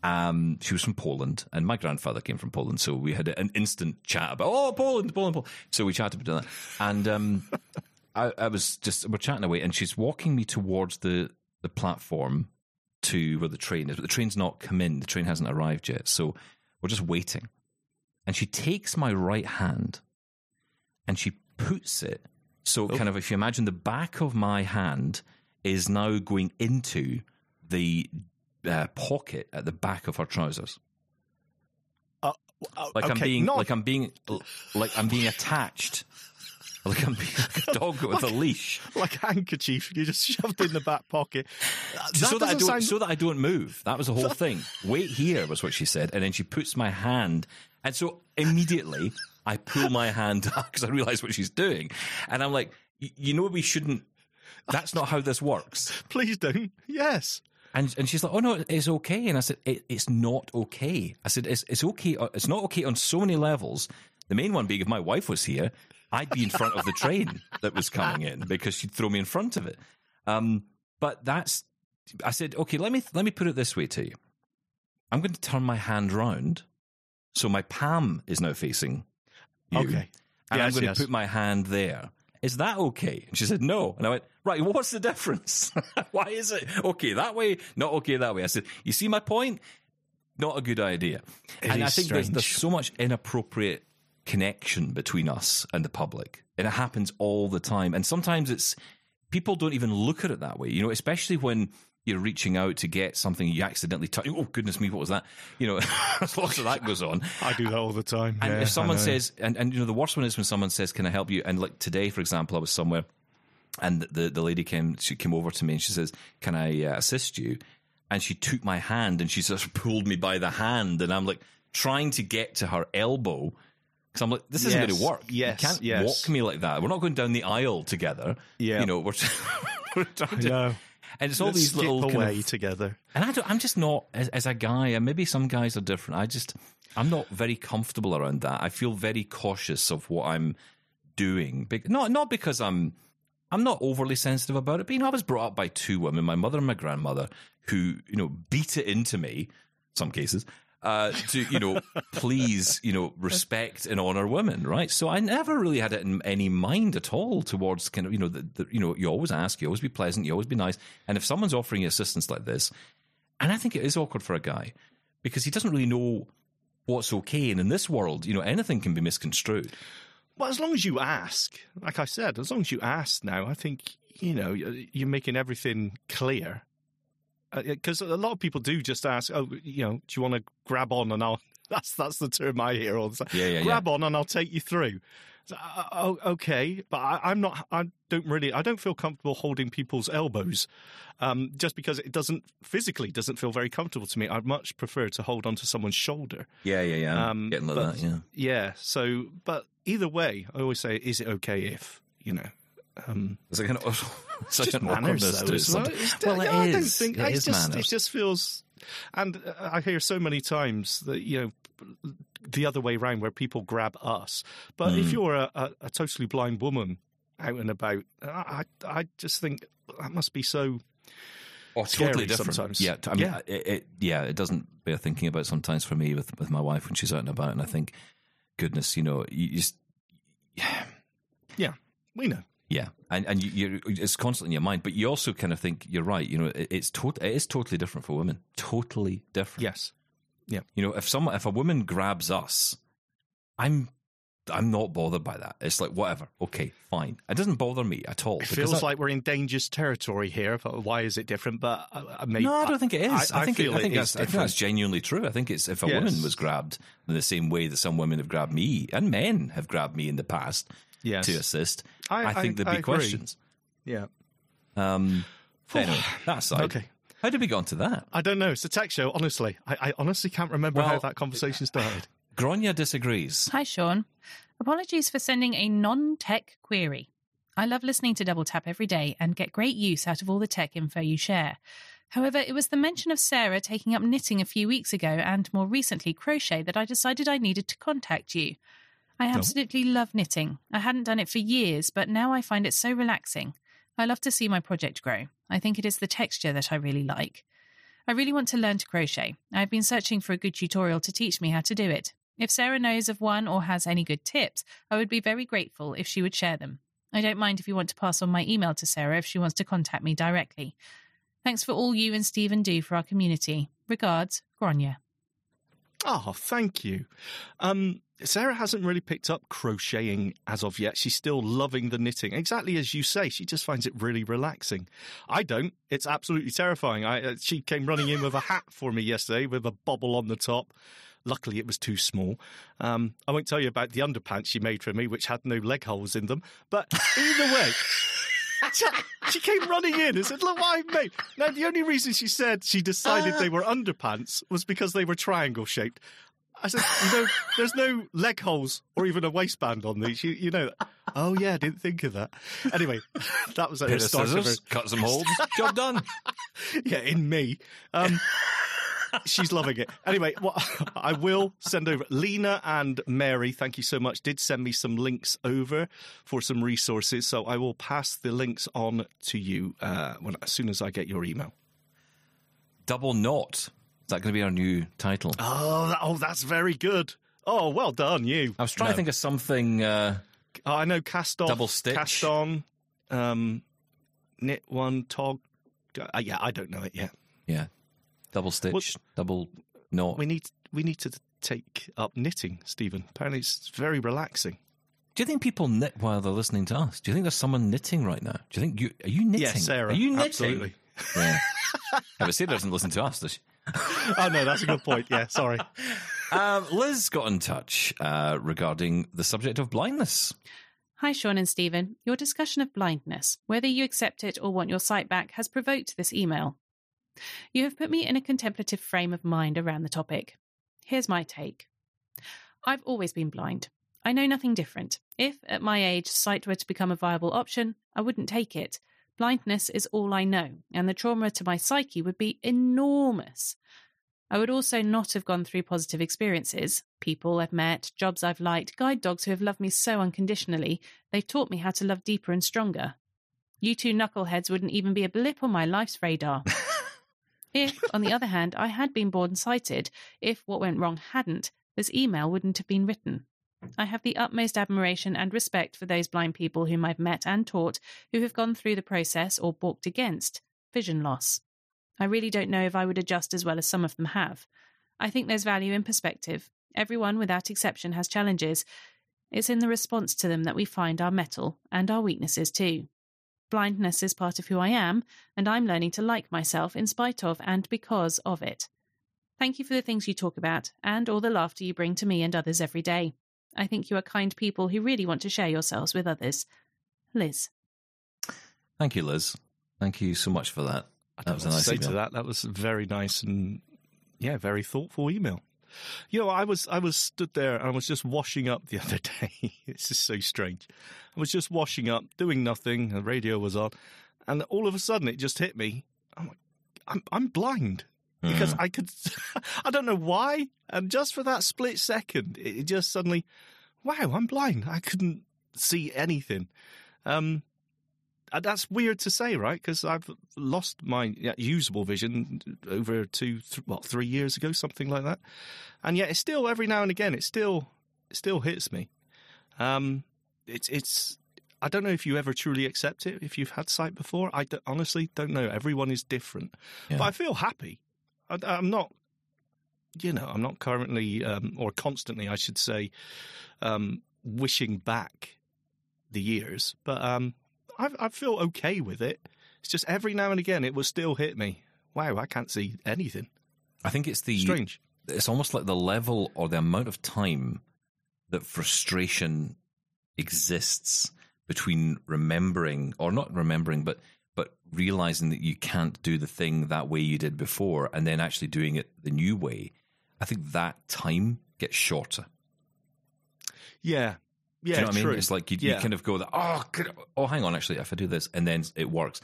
Um, she was from Poland, and my grandfather came from Poland, so we had an instant chat about, oh, Poland, Poland, Poland. So we chatted about that. And um, I, I was just, we're chatting away, and she's walking me towards the, the platform to where the train is, but the train's not come in. The train hasn't arrived yet. So we're just waiting. And she takes my right hand and she puts it so kind of if you imagine the back of my hand is now going into the uh, pocket at the back of her trousers Uh, like i'm being not- like i'm being like i'm being attached like i'm like a dog with a leash like a handkerchief you just shoved in the back pocket. Uh, so that I don't sound- so that I don't move. That was the whole thing. Wait here was what she said, and then she puts my hand, and so immediately I pull my hand up because I realize what she's doing, and I'm like, you know, we shouldn't. That's not how this works. Please don't. Yes. And and she's like, oh no, it's okay. And I said, it, it's not okay. I said, it's it's okay. uh, It's not okay on so many levels. The main one being, if my wife was here, I'd be in front of the train that was coming in because she'd throw me in front of it. Um, but that's, I said, okay, let me let me put it this way to you. I'm going to turn my hand round, so my palm is now facing you, Okay. and I'm going yes. to put my hand there. Is that okay? And she said, no. And I went, right, what's the difference? Why is it okay that way, not okay that way? I said, you see my point? Not a good idea. It and I think there's, there's so much inappropriate connection between us and the public. And it happens all the time. And sometimes it's, people don't even look at it that way, you know, especially when you're reaching out to get something you accidentally touch. Oh, goodness me, what was that? You know, lots of that goes on. I do that all the time. And yeah, if someone says, and, and you know, the worst one is when someone says, "Can I help you?" And like today, for example, I was somewhere, and the the lady came, she came over to me and she says, "Can I uh, assist you?" And she took my hand and she just pulled me by the hand, and I'm like trying to get to her elbow because I'm like, this isn't Yes, going to work. yes, you can't yes. walk me like that. We're not going down the aisle together. Yeah. you know, we're, we're trying to, No. and it's all Let's these skip little kind of together. and I don't, I'm just not as, as a guy, and maybe some guys are different. I just I'm not very comfortable around that. I feel very cautious of what I'm doing. Bec- Not not because I'm I'm not overly sensitive about it, but you know, I was brought up by two women, my mother and my grandmother, who you know beat it into me. In some cases. Uh, to you know, please, you know, respect and honor women, right? So I never really had it in any mind at all towards kind of, you know, the, the, you know, you always ask, you always be pleasant, you always be nice, and if someone's offering you assistance like this, and I think it is awkward for a guy because he doesn't really know what's okay. And in this world, you know, anything can be misconstrued. Well, as long as you ask, like I said, as long as you ask now, I think, you know, you're making everything clear. Because a lot of people do just ask, oh, you know, do you want to grab on and I'll. That's that's the term I hear all the time. Yeah, yeah, yeah. grab on and I'll take you through. So, uh, oh, okay, but I, I'm not. I don't really. I don't feel comfortable holding people's elbows, um, just because it doesn't physically doesn't feel very comfortable to me. I'd much prefer to hold onto someone's shoulder. Yeah, yeah, yeah. Um, Getting like but- that, yeah. Yeah. So, but either way, I always say, is it okay if you know? Um, It's like an, such just an manners, awkwardness though, to it. well. sometimes. It's- Well, it yeah, I don't think It it's is just, manners. It just feels, and uh, I hear so many times that you know the other way around where people grab us. But Hmm. if you're a, a, a totally blind woman out and about, I I I just think that must be so. Oh, scary totally different. sometimes. Yeah, I mean, Yeah. It, it, yeah, it doesn't bear thinking about sometimes for me with with my wife when she's out and about, and I think, goodness, you know, you just Yeah, we know. Yeah, and and you, it's constantly in your mind, but you also kind of think you're right. You know, it, it's tot- it is totally different for women, totally different. Yes. Yeah. You know, if someone if a woman grabs us, I'm. I'm not bothered by that. It's like whatever. Okay, fine. It doesn't bother me at all. It feels I- like we're in dangerous territory here. But why is it different? But uh, uh, maybe, No, I don't think it is. I, I, think feel it, I think it that's is I think that's genuinely true. I think it's if a Yes. woman was grabbed in the same way that some women have grabbed me and men have grabbed me in the past Yes. to assist, I- I, think I- there'd be agree. questions. Yeah. Um, anyway, that aside, Okay. how did we get onto that? I don't know. It's a tech show. Honestly, I, I honestly can't remember how that conversation started. Grania disagrees. Hi, Shaun. Apologies for sending a non tech query. I love listening to Double Tap every day and get great use out of all the tech info you share. However, it was the mention of Sarah taking up knitting a few weeks ago and more recently crochet that I decided I needed to contact you. I absolutely love knitting. I hadn't done it for years, but now I find it so relaxing. I love to see my project grow. I think it is the texture that I really like. I really want to learn to crochet. I've been searching for a good tutorial to teach me how to do it. If Sarah knows of one or has any good tips, I would be very grateful if she would share them. I don't mind if you want to pass on my email to Sarah if she wants to contact me directly. Thanks for all you and Steven do for our community. Regards, Grania. Oh, thank you. Um, Sarah hasn't really picked up crocheting as of yet. She's still loving the knitting. Exactly as you say, she just finds it really relaxing. I don't. It's absolutely terrifying. I, uh, she came running in with a hat for me yesterday with a bobble on the top. Luckily, it was too small. Um, I won't tell you about the underpants she made for me, which had no leg holes in them. But either way, she, she came running in and said, Look what I've made. Now, the only reason she said she decided they were underpants was because they were triangle shaped. I said, You know, there's no leg holes or even a waistband on these. You, you know. Oh, yeah, I didn't think of that. Anyway, that was at Pair the of start of her scissors, cut some holes, job done. yeah, in me. Um, she's loving it. Anyway, what I will send over Lena and Mary. Thank you so much. Did send me some links over for some resources, so I will pass the links on to you uh, when as soon as I get your email. Double knot. Is that going to be our new title? Oh, that, oh, that's very good. Oh, well done, you. I was trying to think of something. Uh, Oh, I know cast off, Double stitch. cast on, um, knit one, tog. Uh, yeah, I don't know it yet. yeah, double stitch, double knot. We need we need to take up knitting, Steven. Apparently, it's very relaxing. Do you think people knit while they're listening to us? Do you think there's someone knitting right now? Do you think you are you knitting? Yes, Sarah. Are you knitting? Absolutely. Yeah. yeah but Sarah doesn't listen to us, does she? oh no, that's a good point. Yeah, sorry. Um, Liz got in touch uh, regarding the subject of blindness. Hi, Shaun and Steven. Your discussion of blindness, whether you accept it or want your sight back, has provoked this email. You have put me in a contemplative frame of mind around the topic. Here's my take I've always been blind. I know nothing different. If, at my age, sight were to become a viable option, I wouldn't take it. Blindness is all I know, and the trauma to my psyche would be enormous. I would also not have gone through positive experiences. People I've met, jobs I've liked, guide dogs who have loved me so unconditionally, they've taught me how to love deeper and stronger. You two knuckleheads wouldn't even be a blip on my life's radar. if, on the other hand, I had been born sighted, if what went wrong hadn't, this email wouldn't have been written. I have the utmost admiration and respect for those blind people whom I've met and taught who have gone through the process or balked against vision loss. I really don't know if I would adjust as well as some of them have. I think there's value in perspective. Everyone, without exception, has challenges. It's in the response to them that we find our mettle and our weaknesses too. Blindness is part of who I am, and I'm learning to like myself in spite of and because of it. Thank you for the things you talk about and all the laughter you bring to me and others every day. I think you are kind people who really want to share yourselves with others. Liz. Thank you, Liz. Thank you so much for that. That was a nice say email. to that. That was very nice and yeah, very thoughtful email. You know, I was I was stood there and I was just washing up the other day. this is so strange. I was just washing up, doing nothing. The radio was on, and all of a sudden it just hit me. I'm like, I'm, I'm blind because I could. I don't know why, and just for that split second, it just suddenly, wow, I'm blind. I couldn't see anything. Um, that's weird to say, right? Because I've lost my usable vision over two, th- what, three years ago, something like that. And yet, it's still every now and again, it still, it still hits me. Um, it's, it's. I don't know if you ever truly accept it. If you've had sight before, I d- honestly don't know. Everyone is different, Yeah. but I feel happy. I, I'm not. You know, I'm not currently um, or constantly, I should say, um, wishing back the years, but um, I, I feel okay with it. It's just every now and again it will still hit me. Wow, I can't see anything. I think it's the Strange. it's almost like the level or the amount of time that frustration exists between remembering or not remembering but but realizing that you can't do the thing that way you did before and then actually doing it the new way i think that time gets shorter Yeah, yeah, do you know what i true. mean it's like you, you kind of go that oh oh hang on actually if i do this and then it works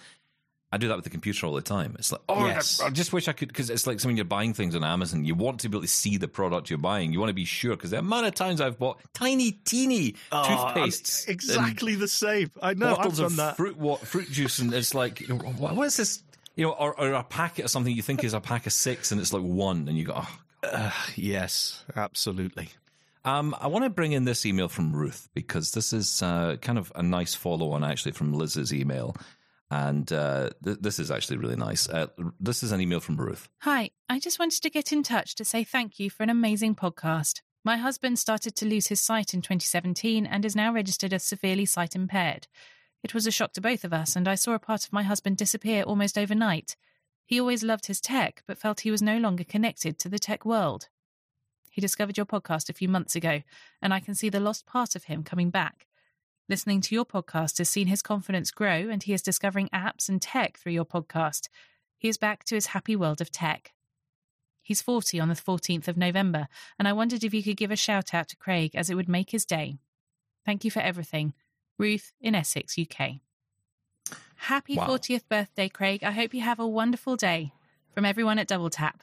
I do that with the computer all the time. It's like, oh, Yes. I, I just wish I could, because it's like when you're buying things on Amazon, you want to be able to see the product you're buying. You want to be sure, because the amount of times I've bought tiny, teeny Oh, I'm toothpastes, exactly the same. I know. I've bottles done of that. fruit wa- fruit juice, and it's like, you know, what, what is this? You know, or, or a packet of something you think is a pack of six, and it's like one, and you go, oh. Yes, absolutely. Um, I want to bring in this email from Ruth because this is uh, kind of a nice follow on actually from Liz's email. And uh, th- this is actually really nice. Uh, this is an email from Ruth. Hi, I just wanted to get in touch to say thank you for an amazing podcast. My husband started to lose his sight in 2017 and is now registered as severely sight impaired. It was a shock to both of us, and I saw a part of my husband disappear almost overnight. He always loved his tech, but felt he was no longer connected to the tech world. He discovered your podcast a few months ago, and I can see the lost part of him coming back. Listening to your podcast has seen his confidence grow, and he is discovering apps and tech through your podcast. He is back to his happy world of tech. He's 40 on the 14th of November, and I wondered if you could give a shout out to Craig as it would make his day. Thank you for everything. Ruth in Essex, UK. Happy Wow. 40th birthday, Craig. I hope you have a wonderful day. From everyone at Double Tap.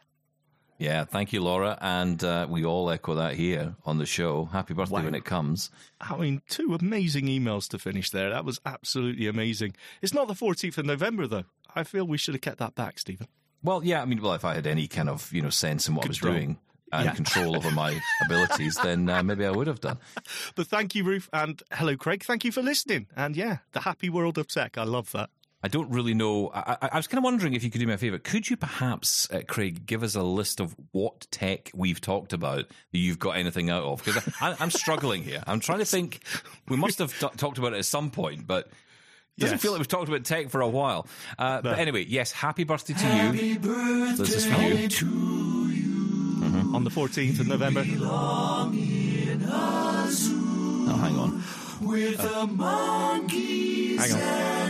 Yeah, thank you, Laura. And uh, we all echo that here on the show. Happy birthday Wow. when it comes. I mean, two amazing emails to finish there. That was absolutely amazing. It's not the 14th of November, though. I feel we should have kept that back, Steven. Well, yeah, I mean, well, if I had any kind of you know sense in what Control. I was doing and Yeah. control over my abilities, then uh, maybe I would have done. But thank you, Ruth. And hello, Craig. Thank you for listening. And yeah, the happy world of tech. I love that. I don't really know. I, I, I was kind of wondering if you could do me a favor. Could you perhaps, uh, Craig, give us a list of what tech we've talked about that you've got anything out of? Because I'm struggling here. I'm trying to think. We must have t- talked about it at some point, but. it Doesn't Yes. feel like we've talked about tech for a while. Uh, But anyway, yes, happy birthday to you. This is for you. On the 14th of November. Oh, hang on. With the monkeys. Hang on.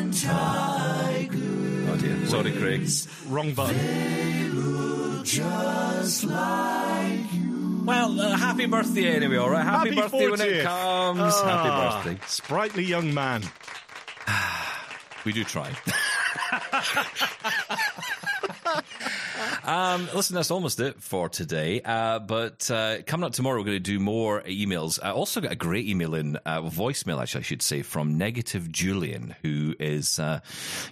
Oh dear. Sorry, Craig. Wrong button. Well, uh, happy birthday anyway, all right? Happy, Happy birthday when it comes. Ah, Happy birthday. Sprightly young man. We do try. um, listen, that's almost it for today. Uh, but uh, coming up tomorrow, we're going to do more emails. I also got a great email in, uh, voicemail, actually, I should say, from Negative Julian, who is, uh,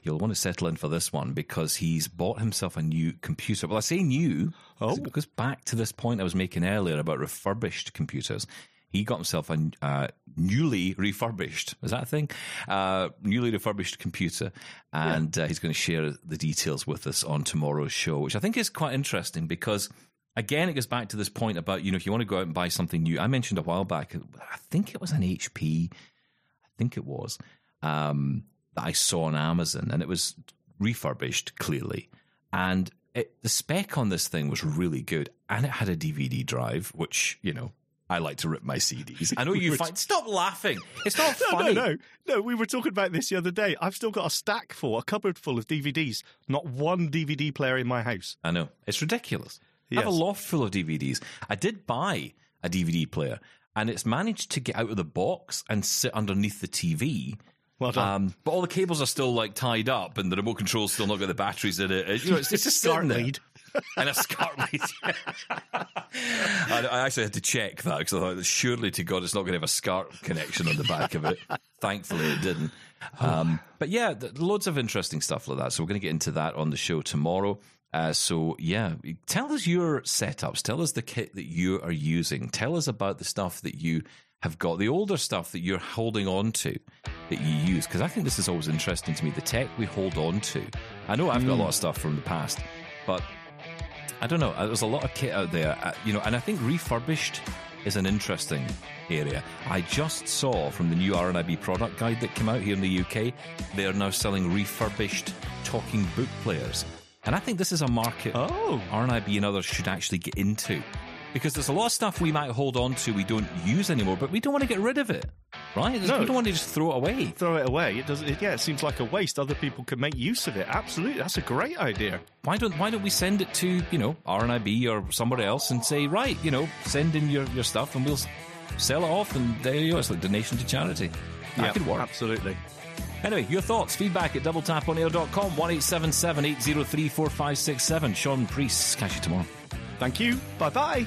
you'll want to settle in for this one because he's bought himself a new computer. Well, I say new, oh. goes back to this point I was making earlier about refurbished computers he got himself a uh, newly refurbished is that a thing? Uh, newly refurbished computer and uh, he's going to share the details with us on tomorrow's show which i think is quite interesting because again it goes back to this point about you know if you want to go out and buy something new i mentioned a while back i think it was an hp i think it was um, that i saw on amazon and it was refurbished clearly. And it, the spec on this thing was really good and it had a dvd drive which you know I like to rip my CDs. I know you find. Stop laughing. It's not No, funny. no, no, no. We were talking about this the other day. I've still got a stack full, a cupboard full of DVDs. Not one DVD player in my house. I know. It's ridiculous. I have a loft full of DVDs. I did buy a DVD player, and it's managed to get out of the box and sit underneath the TV. Well done. Um, but all the cables are still like tied up, and the remote control's still not got the batteries in it. You know, it's, it's just sitting there. And a SCART. I, I actually had to check that because I thought, surely to God, it's not going to have a SCART connection on the back of it. Thankfully, it didn't. Um, but yeah, th- loads of interesting stuff like that. So we're going to get into that on the show tomorrow. Uh, so yeah, tell us your setups. Tell us the kit that you are using. Tell us about the stuff that you have got, the older stuff that you're holding on to that you use. Because I think this is always interesting to me. The tech we hold on to. I know I've got a lot of stuff from the past, but I don't know. uh, There's a lot of kit out there, uh, you know, and I think refurbished is an interesting area. I just saw from the new RNIB product guide that came out here in the UK, they are now selling refurbished talking book players. And I think this is a market Oh. RNIB and others should actually get into. Because there's a lot of stuff we might hold on to we don't use anymore, but we don't want to get rid of it. Right? No. We don't want to just throw it away. Throw it away. It does. It, yeah, it seems like a waste. Other people can make use of it. Absolutely, that's a great idea. why don't why don't we send it to you know RNIB or somewhere else and say right you know send in your, your stuff and we'll sell it off and there you go it's like donation to charity that yeah, could work Absolutely. anyway your thoughts feedback at doubletaponair.com 1877 803 4567 Shaun Preece catch you tomorrow Thank you. Bye bye.